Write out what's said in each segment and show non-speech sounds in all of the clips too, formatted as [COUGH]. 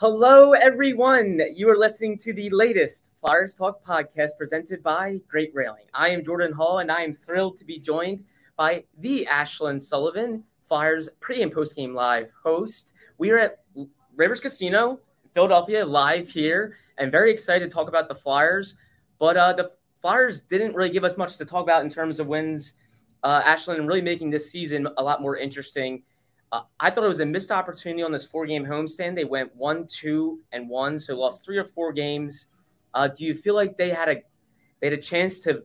Hello, everyone. You are listening to the latest Flyers Talk podcast presented by Great Railing. I am Jordan Hall, and I am thrilled to be joined by the Ashlyn Sullivan, Flyers pre and post game live host. We are at Rivers Casino, Philadelphia, live here, and very excited to talk about the Flyers. But uh, the Flyers didn't really give us much to talk about in terms of wins. Uh, Ashlyn really making this season a lot more interesting. Uh, I thought it was a missed opportunity on this four game homestand. They went one, two, and one, so lost three or four games. Uh, do you feel like they had a they had a chance to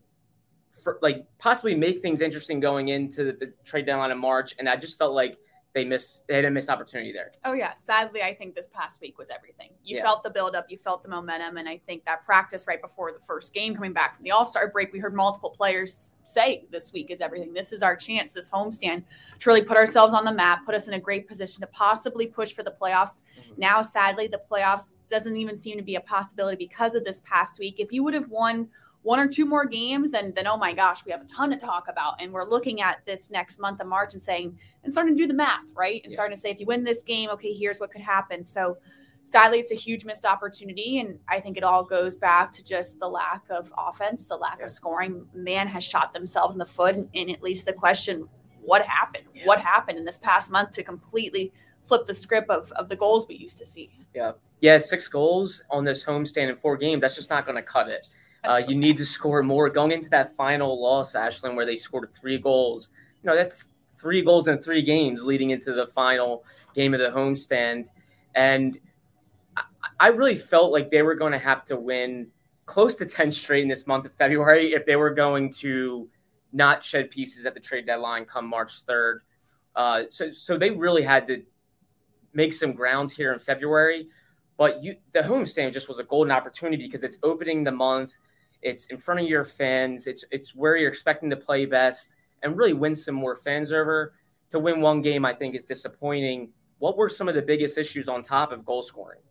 for, like possibly make things interesting going into the, the trade deadline in March? And I just felt like they missed they had a missed opportunity there. Oh yeah, sadly, I think this past week was everything. You Yeah. felt the buildup, you felt the momentum, and I think that practice right before the first game, coming back from the All Star break, we heard multiple players say this week is everything. This is our chance, this homestand, to really put ourselves on the map, put us in a great position to possibly push for the playoffs. Mhm. Now, sadly, the playoffs doesn't even seem to be a possibility because of this past week. If you would have won one or two more games, then then oh my gosh, we have a ton to talk about. And we're looking at this next month of March and saying and starting to do the math, right? And Yeah. starting to say if you win this game, okay, here's what could happen. So sadly, it's a huge missed opportunity. And I think it all goes back to just the lack of offense, the lack Yeah. of scoring. Man has shot themselves in the foot. And, and at least the question, what happened? Yeah. What happened in this past month to completely flip the script of, of the goals we used to see? Yeah. Yeah, six goals on this homestand in four games. That's just not going to cut it. Uh, you need to score more. Going into that final loss, Ashlyn, where they scored three goals, you know, that's three goals in three games leading into the final game of the homestand. And I, I really felt like they were going to have to win close to 10 straight in this month of February if they were going to not shed pieces at the trade deadline come March 3rd. Uh, so, so they really had to make some ground here in February. But you, the homestand just was a golden opportunity because it's opening the month. It's in front of your fans. It's it's where you're expecting to play best and really win some more fans over. To win one game, I think is disappointing. What were some of the biggest issues on top of goal scoring?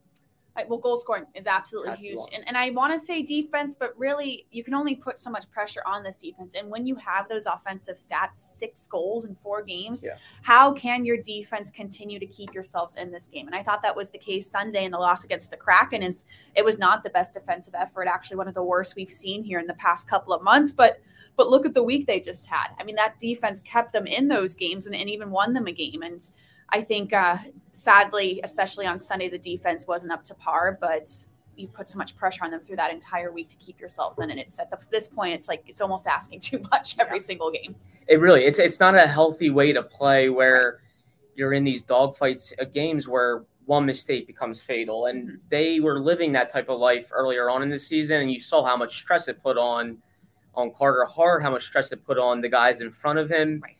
Well, goal scoring is absolutely huge. And, and I want to say defense, but really, you can only put so much pressure on this defense. And when you have those offensive stats, six goals in four games, Yeah. how can your defense continue to keep yourselves in this game? And I thought that was the case Sunday in the loss against the Kraken. Is it was not the best defensive effort, actually one of the worst we've seen here in the past couple of months. But but look at the week they just had. I mean, that defense kept them in those games and, and even won them a game. And I think, uh, sadly, especially on Sunday, the defense wasn't up to par, but you put so much pressure on them through that entire week to keep yourselves in. And it's at this point, it's like it's almost asking too [LAUGHS] much every single game. It really it's it's not a healthy way to play where you're in these dogfights uh, games where one mistake becomes fatal and Mhm. they were living that type of life earlier on in the season and you saw how much stress it put on on Carter Hart how much stress it put on the guys in front of him Right.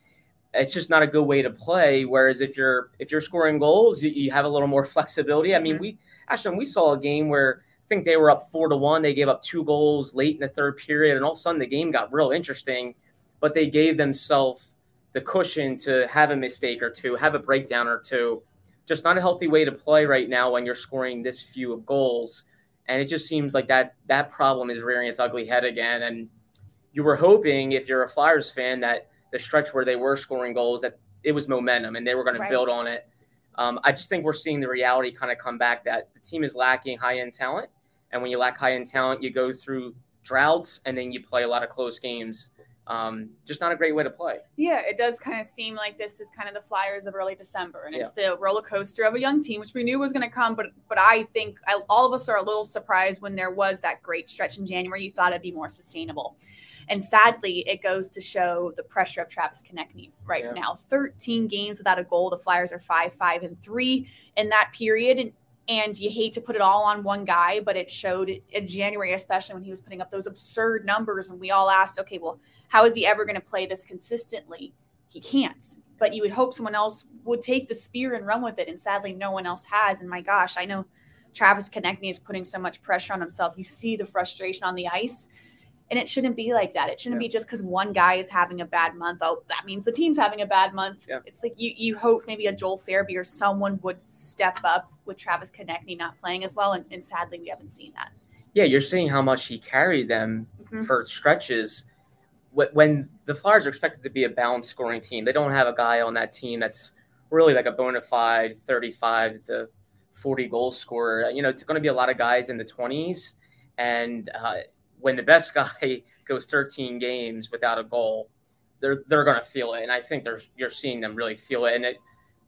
It's just not a good way to play whereas if you're if you're scoring goals you, you have a little more [LAUGHS] flexibility I mean Mhm. we actually we saw a game where I think they were up 4 to 1 they gave up two goals late in the third period and all of a sudden the game got real interesting but they gave themselves the cushion to have a mistake or two, have a breakdown or two. Just not a healthy way to play right now when you're scoring this few of goals. And it just seems like that that problem is rearing its ugly head again. And you were hoping, if you're a Flyers fan, that the stretch where they were scoring goals, that it was momentum and they were going Right. to build on it. Um, I just think we're seeing the reality kind of come back that the team is lacking high end talent. And when you lack high end talent, you go through droughts and then you play a lot of close games. Um, just not a great way to play. Yeah, it does kind of seem like this is kind of the Flyers of early December, and it's the roller coaster of a young team, which we knew was going to come. But but I think I, all of us are a little surprised when there was that great stretch in January. You thought it'd be more sustainable, and sadly, it goes to show the pressure of Travis Konecny right Yeah. now. Thirteen games without a goal. The Flyers are five five and three in that period, and and you hate to put it all on one guy, but it showed in January, especially when he was putting up those absurd numbers. And we all asked, okay, well, how is he ever going to play this consistently? He can't. But you would hope someone else would take the spear and run with it. And sadly, no one else has. And my gosh, I know Travis Konecny is putting so much pressure on himself. You see the frustration on the ice. And it shouldn't be like that. It shouldn't yeah. be just because one guy is having a bad month. Oh, that means the team's having a bad month. Yeah. It's like you you hope maybe a Joel Farabee or someone would step up with Travis Konecny not playing as well. And, and, sadly, we haven't seen that. Yeah, you're seeing how much he carried them mm-hmm. for stretches. When the Flyers are expected to be a balanced scoring team, they don't have a guy on that team that's really like a bona fide 35 to 40 goal scorer. You know, it's going to be a lot of guys in the 20s. And uh, when the best [LAUGHS] guy goes 13 games without a goal, they're they're going to feel it, and I think there's you're seeing them really feel it, and it,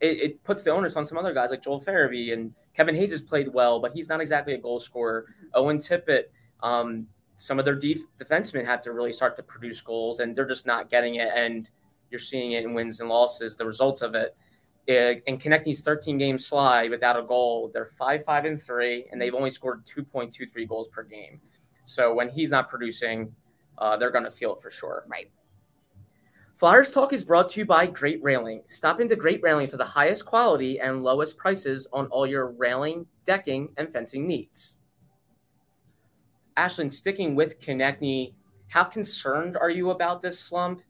it, it puts the onus on some other guys like Joel Farabee and Kevin Hayes has played well, but he's not exactly a goal scorer. Owen Tippett, um, some of their def- defensemen have to really start to produce goals, and they're just not getting it, and you're seeing it in wins and losses, the results of it. and Konecny's 13 game slide without a goal, they're five five and three, and they've only scored 2.23 goals per game. So when he's not producing, uh, they're going to feel it for sure. Right. Flyers Talk is brought to you by Great Railing. Stop into Great Railing for the highest quality and lowest prices on all your railing, decking, and fencing needs. Ashlyn, sticking with Konecny, how concerned are you about this slump?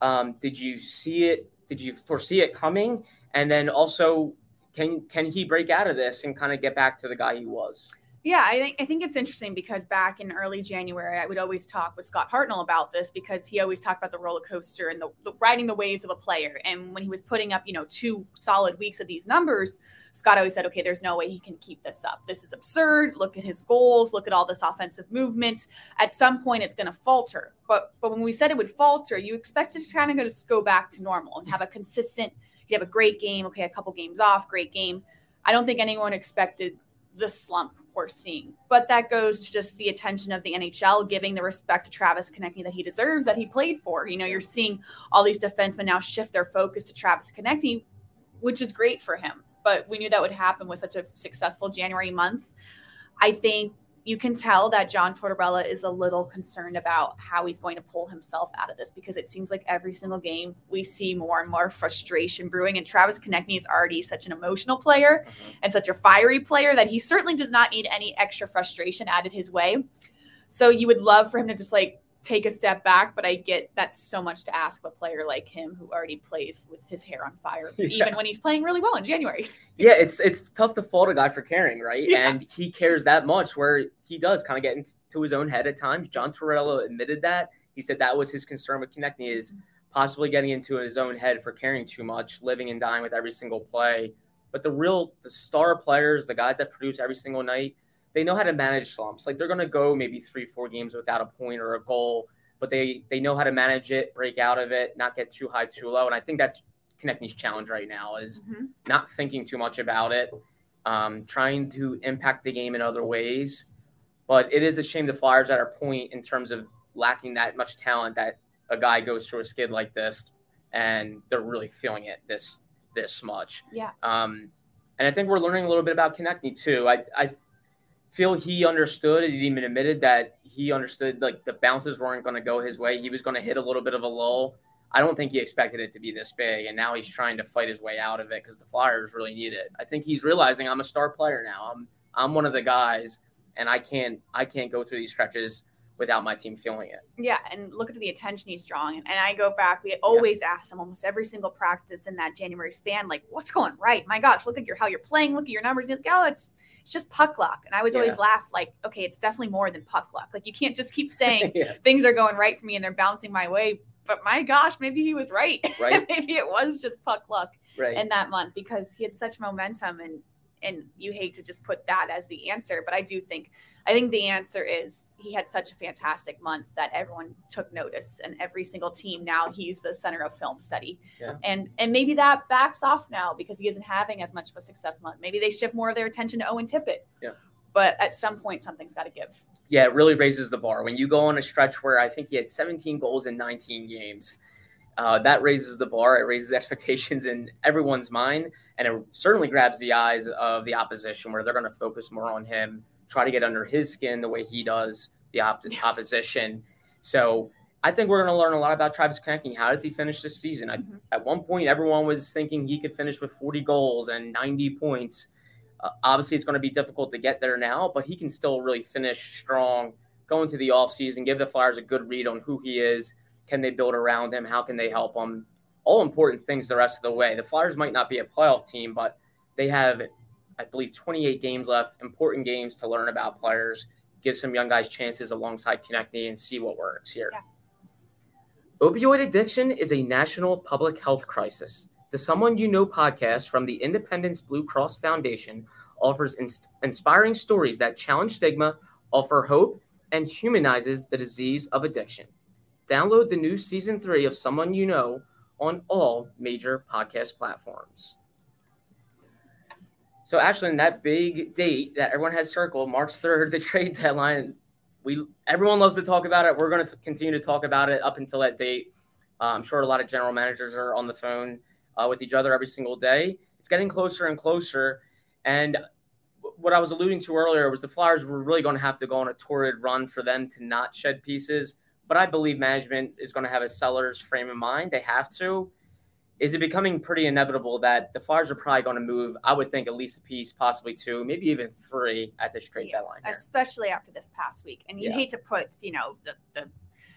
Um, did you see it? Did you foresee it coming? And then also, can can he break out of this and kind of get back to the guy he was? Yeah, I think I think it's interesting because back in early January, I would always talk with Scott Hartnell about this because he always talked about the roller coaster and the, the, riding the waves of a player. And when he was putting up, you know, two solid weeks of these numbers, Scott always said, "Okay, there's no way he can keep this up. This is absurd. Look at his goals. Look at all this offensive movement. At some point, it's going to falter." But but when we said it would falter, you expected to kind of just go back to normal and have a consistent. You have a great game. Okay, a couple games off, great game. I don't think anyone expected the slump we're seeing. But that goes to just the attention of the NHL giving the respect to Travis Konecny that he deserves, that he played for. You know, you're seeing all these defensemen now shift their focus to Travis Konecny, which is great for him. But we knew that would happen with such a successful January month. I think you can tell that John Tortorella is a little concerned about how he's going to pull himself out of this because it seems like every single game we see more and more frustration brewing. And Travis Konecny is already such an emotional player mm-hmm. and such a fiery player that he certainly does not need any extra frustration added his way. So you would love for him to just like take a step back, but I get that's so much to ask of a player like him who already plays with his hair on fire, [LAUGHS] yeah. even when he's playing really well in January. Yeah, it's it's tough to fault a guy for caring, right? Yeah. And he cares that much where he does kind of get into his own head at times. John Tortorella admitted that. He said that was his concern with Konecny is mm-hmm. possibly getting into his own head for caring too much, living and dying with every single play. But the real the star players, the guys that produce every single night, they know how to manage slumps. Like they're going to go maybe three, four games without a point or a goal, but they they know how to manage it, break out of it, not get too high, too low. And I think that's Konecny's challenge right now is mm-hmm. not thinking too much about it, um, trying to impact the game in other ways. But it is a shame the Flyers at our point in terms of lacking that much talent that a guy goes through a skid like this and they're really feeling it this this much. Yeah. Um, and I think we're learning a little bit about Konecny too. I I feel he understood. He even admitted that he understood like the bounces weren't going to go his way. He was going to hit a little bit of a lull. I don't think he expected it to be this big, and now he's trying to fight his way out of it because the Flyers really need it. I think he's realizing I'm a star player now. I'm I'm one of the guys, and I can't I can't go through these stretches without my team feeling it. Yeah, and look at the attention he's drawing. And I go back, we always yeah. ask him almost every single practice in that January span, like, what's going right? My gosh, look at your how you're playing, look at your numbers. He's like, oh, it's it's just puck luck. And I was yeah. always laugh like, okay, it's definitely more than puck luck. Like you can't just keep [LAUGHS] saying yeah. things are going right for me and they're bouncing my way. But my gosh, maybe he was right. [LAUGHS] Right. maybe it was just puck luck right. in that month because he had such momentum and and you hate to just put that as the answer. But I do think I think the answer is he had such a fantastic month that everyone took notice, and every single team now he's the center of film study. Yeah. And and maybe that backs off now because he isn't having as much of a success month. Maybe they shift more of their attention to Owen Tippett. Yeah. But at some point, something's got to give. Yeah, it really raises the bar when you go on a stretch where I think he had 17 goals in 19 games. Uh, that raises the bar. It raises [LAUGHS] expectations in everyone's mind. And it certainly grabs the eyes of the opposition where they're going to focus more on him, try to get under his skin the way he does the op- opposition. So I think we're going to learn a lot about Travis Konecny. How does he finish this season? Mm-hmm. at one point, everyone was thinking he could finish with 40 goals and 90 points. Uh, obviously, it's going to be difficult to get there now, but he can still really finish strong, go into the offseason, give the Flyers a good read on who he is. Can they build around him? How can they help him? All important things the rest of the way. The Flyers might not be a playoff team, but they have, I believe, 28 games left, important games to learn about players, give some young guys chances alongside Konecny and see what works here. Yeah. Opioid addiction is a national public health crisis. The Someone You Know podcast from the Independence Blue Cross Foundation offers ins- inspiring stories that challenge stigma, offer hope, and humanizes the disease of addiction. Download the new season three of Someone You Know on all major podcast platforms. So, actually, in that big date that everyone has circled, March 3rd, the [LAUGHS] trade deadline, we everyone loves to talk about it. We're going to continue to talk about it up until that date. Uh, I'm sure a lot of general managers are on the phone uh, with each other every single day. It's getting closer and closer. And what I was alluding to earlier was the Flyers were really going to have to go on a torrid run for them to not shed pieces. But I believe management is going to have a seller's frame of mind. They have to is it becoming pretty inevitable that the Flyers are probably going to move? I would think at least a piece, possibly two, maybe even three at this trade yeah, deadline. Here. Especially after this past week, and you yeah. hate to put you know the, the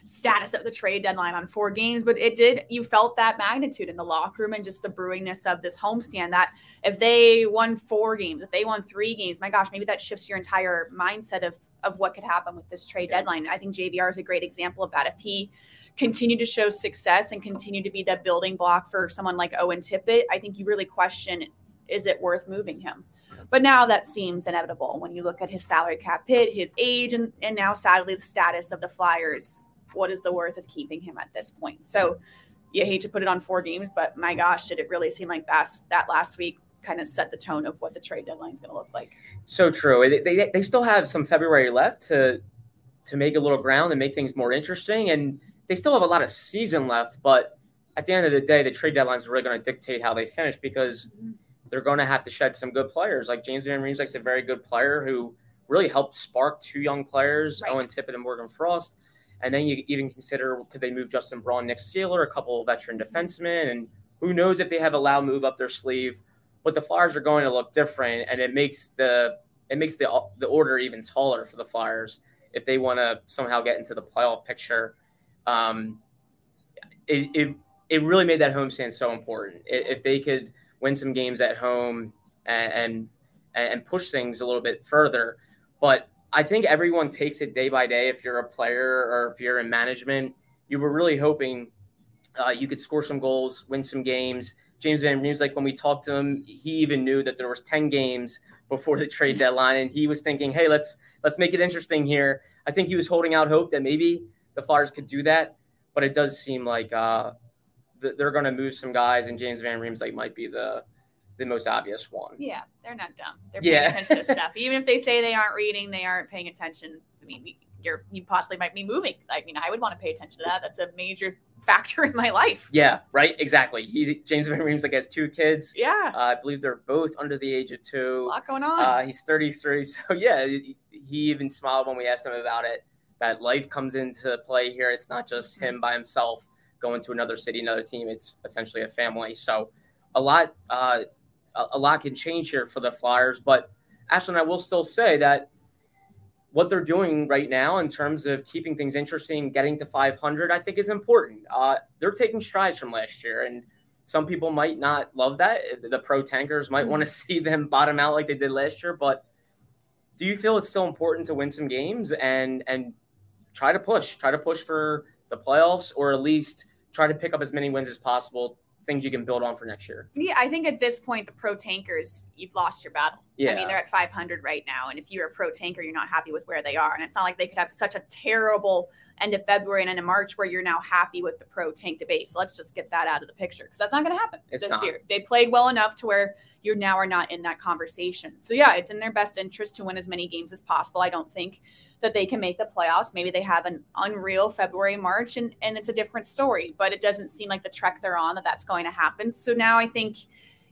status of the trade deadline on four games, but it did. You felt that magnitude in the locker room and just the brewingness of this homestand. That if they won four games, if they won three games, my gosh, maybe that shifts your entire mindset of of what could happen with this trade deadline. I think JVR is a great example of that. If he continued to show success and continue to be that building block for someone like Owen Tippett, I think you really question is it worth moving him? But now that seems inevitable when you look at his salary cap hit, his age, and, and now sadly the status of the Flyers. What is the worth of keeping him at this point? So you hate to put it on four games, but my gosh, did it really seem like that, that last week kind of set the tone of what the trade deadline is going to look like? So true. They, they, they still have some February left to to make a little ground and make things more interesting. And they still have a lot of season left, but at the end of the day, the trade deadline is really going to dictate how they finish because mm-hmm. they're going to have to shed some good players. Like James Van Riemsdyk's a very good player who really helped spark two young players, right. Owen Tippett and Morgan Frost. And then you even consider could they move Justin Braun, Nick Seeler, a couple of veteran defensemen, and who knows if they have a loud move up their sleeve. But the Flyers are going to look different, and it makes the it makes the the order even taller for the Flyers if they want to somehow get into the playoff picture um, it, it, it really made that homestand so important. If they could win some games at home and, and and push things a little bit further, but I think everyone takes it day by day. If you're a player or if you're in management, you were really hoping uh, you could score some goals, win some games. James Van Riemsdyk, like when we talked to him, he even knew that there was 10 games before the trade deadline, and he was thinking, "Hey, let's let's make it interesting here." I think he was holding out hope that maybe the Flyers could do that, but it does seem like uh, th- they're going to move some guys, and James Van Riemsdyk might be the the most obvious one. Yeah, they're not dumb. They're paying yeah. attention to [LAUGHS] stuff. Even if they say they aren't reading, they aren't paying attention. I mean, you're you possibly might be moving. I mean, I would want to pay attention to that. That's a major factor in my life. Yeah, right. Exactly. He James Van like has two kids. Yeah, uh, I believe they're both under the age of two. A lot going on. Uh, he's 33, [LAUGHS] so yeah, he, he even smiled when we asked him about it that life comes into play here. It's not just him by himself going to another city, another team. It's essentially a family. So a lot, uh, a lot can change here for the Flyers. But Ashlyn, I will still say that what they're doing right now in terms of keeping things interesting, getting to 500, I think is important. Uh, they're taking strides from last year, and some people might not love that. The pro tankers might want to see them bottom out like they did last year, but do you feel it's still important to win some games and and try to push, try to push for the playoffs, or at least try to pick up as many wins as possible. Things you can build on for next year. Yeah, I think at this point, the pro tankers, you've lost your battle. Yeah. I mean, they're at 500 right now. And if you're a pro tanker, you're not happy with where they are. And it's not like they could have such a terrible end of February and end of March where you're now happy with the pro tank debate. So let's just get that out of the picture because that's not going to happen it's this not. year. They played well enough to where you now are not in that conversation. So yeah, it's in their best interest to win as many games as possible. I don't think that they can make the playoffs. Maybe they have an unreal February, March, and, and it's a different story, but it doesn't seem like the trek they're on that that's going to happen. So now I think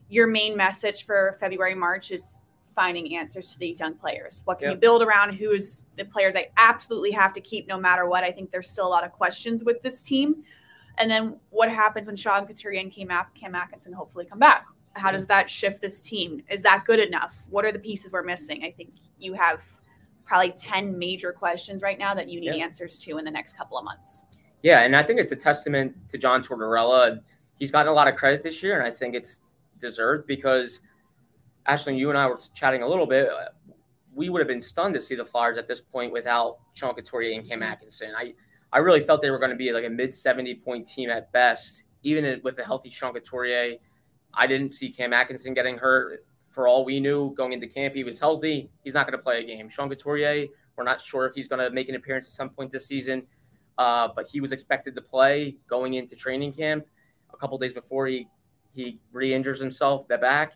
your main message for February, March is finding answers to these young players. What can Yep. you build around? Who is the players I absolutely have to keep no matter what? I think there's still a lot of questions with this team. And then what happens when Sean Couturier and Cam, Cam Atkinson hopefully come back? How does that shift this team? Is that good enough? What are the pieces we're missing? I think you have probably 10 major questions right now that you need Yeah. answers to in the next couple of months. Yeah, and I think it's a testament to John Tortorella. He's gotten a lot of credit this year, and I think it's deserved because Ashley, you and I were chatting a little bit. uh, We would have been stunned to see the Flyers at this point without Sean Couturier and Cam Atkinson. I, I really felt they were going to be like a mid 70 point team at best, even with a healthy Sean Couturier. I didn't see Cam Atkinson getting hurt. For all we knew, going into camp, he was healthy. He's not going to play a game. Sean Couturier, we're not sure if he's going to make an appearance at some point this season, uh, but he was expected to play going into training camp. A couple days before he he re-injures himself the back.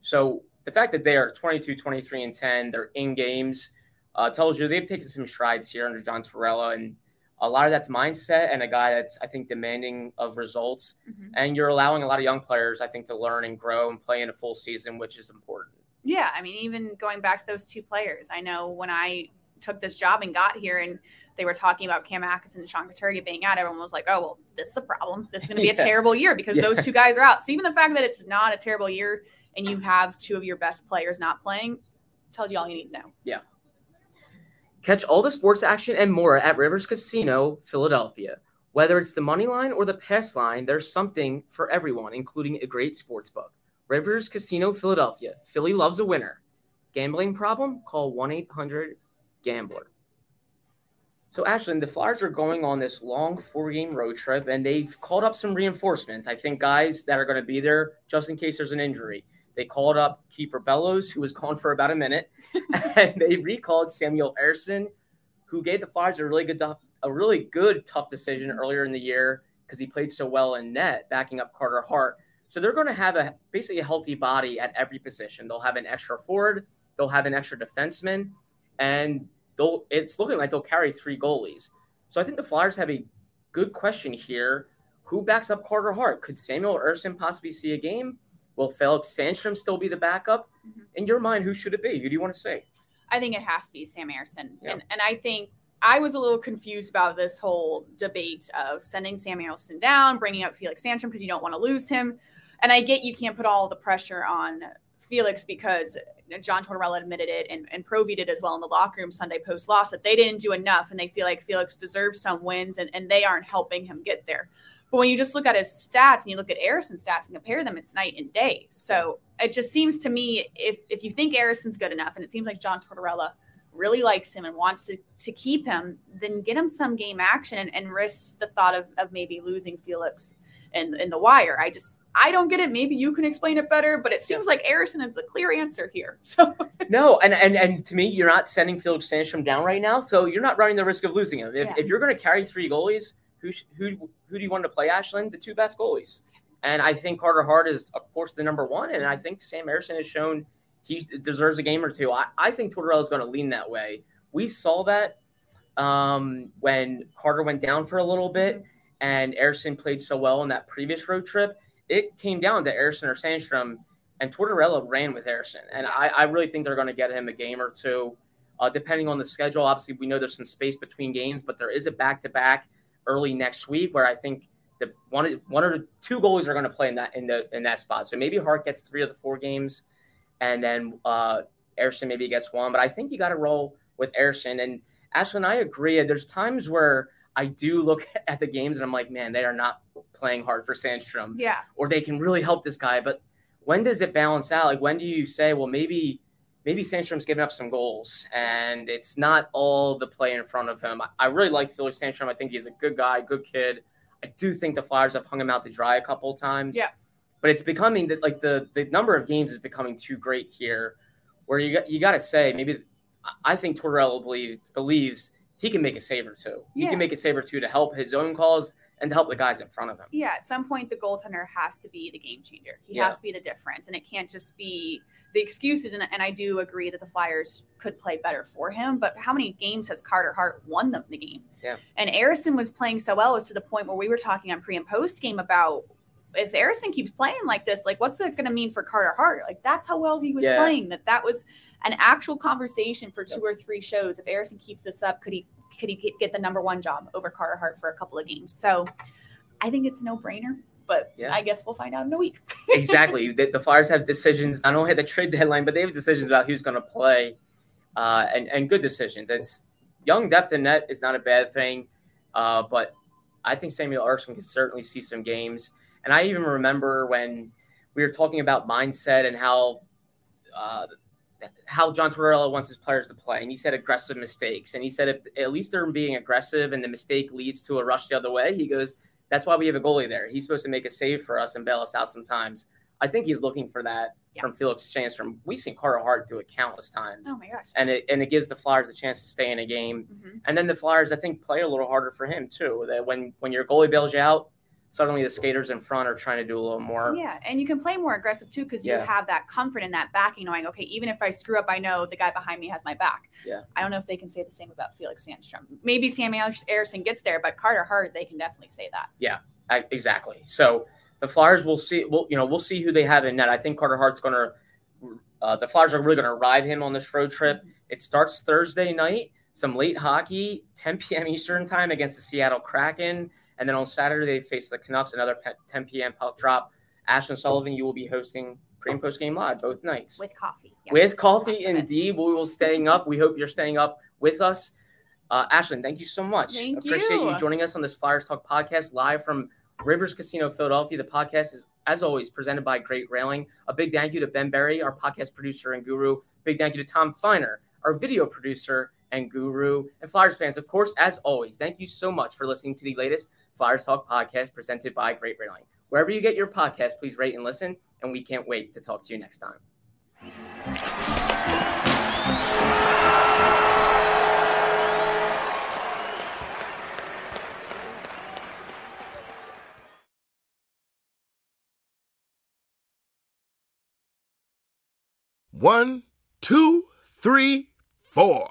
So the fact that they are 22, 23, and 10, they're in games, uh, tells you they've taken some strides here under John Torella, and a lot of that's mindset and a guy that's I think demanding of results. Mhm. And you're allowing a lot of young players, I think, to learn and grow and play in a full season, which is important. Yeah, I mean, even going back to those two players, I know when I took this job and got here, and they were talking about Cam Atkinson and Sean Couturier being out, everyone was like, "Oh, well, this is a problem. This is going to be a [LAUGHS] terrible year because Yeah. those two guys are out." So even the fact that it's not a terrible year and you have two of your best players not playing tells you all you need to know. Yeah. Catch all the sports action and more at Rivers Casino, Philadelphia. Whether it's the money line or the pass line, there's something for everyone, including a great sports book. Rivers Casino, Philadelphia. Philly loves a winner. Gambling problem? Call 1 800 Gambler. So, Ashlyn, the Flyers are going on this long four game road trip, and they've called up some reinforcements. I think guys that are going to be there just in case there's an injury. They called up Kiefer Bellows, who was gone for about a minute, [LAUGHS] and they recalled Samuel Ersson, who gave the Flyers a really good, a really good tough decision earlier in the year because he played so well in net, backing up Carter Hart. So they're going to have a basically a healthy body at every position. They'll have an extra forward, they'll have an extra defenseman, and they'll it's looking like they'll carry three goalies. So I think the Flyers have a good question here. Who backs up Carter Hart? Could Samuel Ersson possibly see a game? Will Felix Sandstrom still be the backup? Mhm. In your mind, who should it be? Who do you want to say? I think it has to be Sam Ersson. Yeah. And and I think I was a little confused about this whole debate of sending Sam Ersson down, bringing up Felix Sandstrom because you don't want to lose him. And I get you can't put all the pressure on Felix because John Tortorella admitted it and, and Provi did as well in the locker room Sunday post loss that they didn't do enough and they feel like Felix deserves some wins and, and they aren't helping him get there. But when you just look at his stats and you look at Ersson's stats and compare them, it's night and day. So it just seems to me if if you think Ersson's good enough, and it seems like John Tortorella really likes him and wants to to keep him, then get him some game action and, and risk the thought of, of maybe losing Felix in in the wire. I just I don't get it. Maybe you can explain it better, but it seems like Harrison is the clear answer here. [LAUGHS] So No, and, and and to me, you're not sending Felix Sandstrom down right now, so you're not running the risk of losing him. If, Yeah. if you're going to carry three goalies, who who who do you want to play, Ashlyn? The two best goalies, and I think Carter Hart is of course the number one, and I think Sam Ersson has shown he deserves a game or two. I, I think Tortorella is going to lean that way. We saw that um, when Carter went down for a little bit, and Ersson played so well in that previous road trip. It came down to Ersson or Sandstrom, and Tortorella ran with Ersson. And I, I really think they're going to get him a game or two, uh, depending on the schedule. Obviously, we know there's some space between games, but there is a back to back early next week where I think the one one or the two goalies are going to play in that in the in that spot. So maybe Hart gets three of the four games, and then uh, Ersson maybe gets one. But I think you got to roll with Ersson and Ashlyn. I agree. There's times where I do look [LAUGHS] at the games and I'm like, man, they are not playing hard for Sandstrom yeah, or they can really help this guy. But when does it balance out? Like when do you say, well, maybe maybe Sandstrom's giving up some goals and it's not all the play in front of him. I, really like Felix Sandstrom. I think he's a good guy, good kid. I do think the Flyers have hung him out to dry a couple of times. Yeah. But it's becoming that like the the number of games is becoming too great here, where you got you got to say maybe I- think Tortorella believe, believes he can make a save or two. He Yeah. can make a save or two to help his own calls and to help the guys in front of him. yeah. At some point, the goaltender has to be the game changer. He Yeah. has to be the difference, and it can't just be the excuses. And, and I do agree that the Flyers could play better for him. But how many games has Carter Hart won them the game? Yeah. And Ersson was playing so well, as to the point where we were talking on pre and post game about if Ersson keeps playing like this, like what's it going to mean for Carter Hart? Like that's how well he was Yeah. playing. That that was an actual conversation for two or three shows. If Ersson keeps this up, could he could he get the number one job over Carter Hart for a couple of games? So I think it's a no brainer. But Yeah. I guess we'll find out in a week. [LAUGHS] exactly. The, the Flyers have decisions I don't only at the trade deadline, but they have decisions about who's going to play, uh, and and good decisions. It's young depth in net is not a bad thing, uh, but I think Samuel Ersson can certainly see some games. And I even remember when we were talking about mindset and how. Uh, how John Tortorella wants his players to play, and he said aggressive mistakes, and he said if at least they're being aggressive, and the mistake leads to a rush the other way. He goes, that's why we have a goalie there. He's supposed to make a save for us and bail us out sometimes. I think he's looking for that Yeah. from Felix Sandstrom. We've seen Carter Hart do it countless times, Oh my gosh. and it and it gives the Flyers a chance to stay in a game. Mhm. And then the Flyers, I think, play a little harder for him too. That when when your goalie bails you out, suddenly the skaters in front are trying to do a little more. Yeah, and you can play more aggressive too because Yeah. you have that comfort and that backing, knowing okay, even if I screw up, I know the guy behind me has my back. Yeah. I don't know if they can say the same about Felix Sandstrom. Maybe Sam Ersson gets there, but Carter Hart, they can definitely say that. I, exactly. So the Flyers will see. We'll you know we'll see who they have in net. I think Carter Hart's going to. Uh, the Flyers are really going to ride him on this road trip. It starts Thursday night. Some late hockey, 10 p.m. Eastern time against the Seattle Kraken, and then on Saturday they face the Canucks. Another 10 p.m. puck drop. Ashlyn Sullivan, you will be hosting pre and post game live both nights with coffee. Yes. with coffee. Lots of it. Indeed, we will staying up. We hope you're staying up with us. Uh, Ashlyn, thank you so much. Thank Appreciate you. you. joining us on this Flyers Talk podcast live from Rivers Casino, Philadelphia. The podcast is, as always, presented by Great Railing. A big thank you to Ben Berry, our podcast producer and guru. Big thank you to Tom Feiner, our video producer and guru. And Flyers fans, of course, as always, thank you so much for listening to the latest Flyers Talk podcast presented by Great Railing. Wherever you get your podcast, please rate and listen. And we can't wait to talk to you next time. One, two, three, four.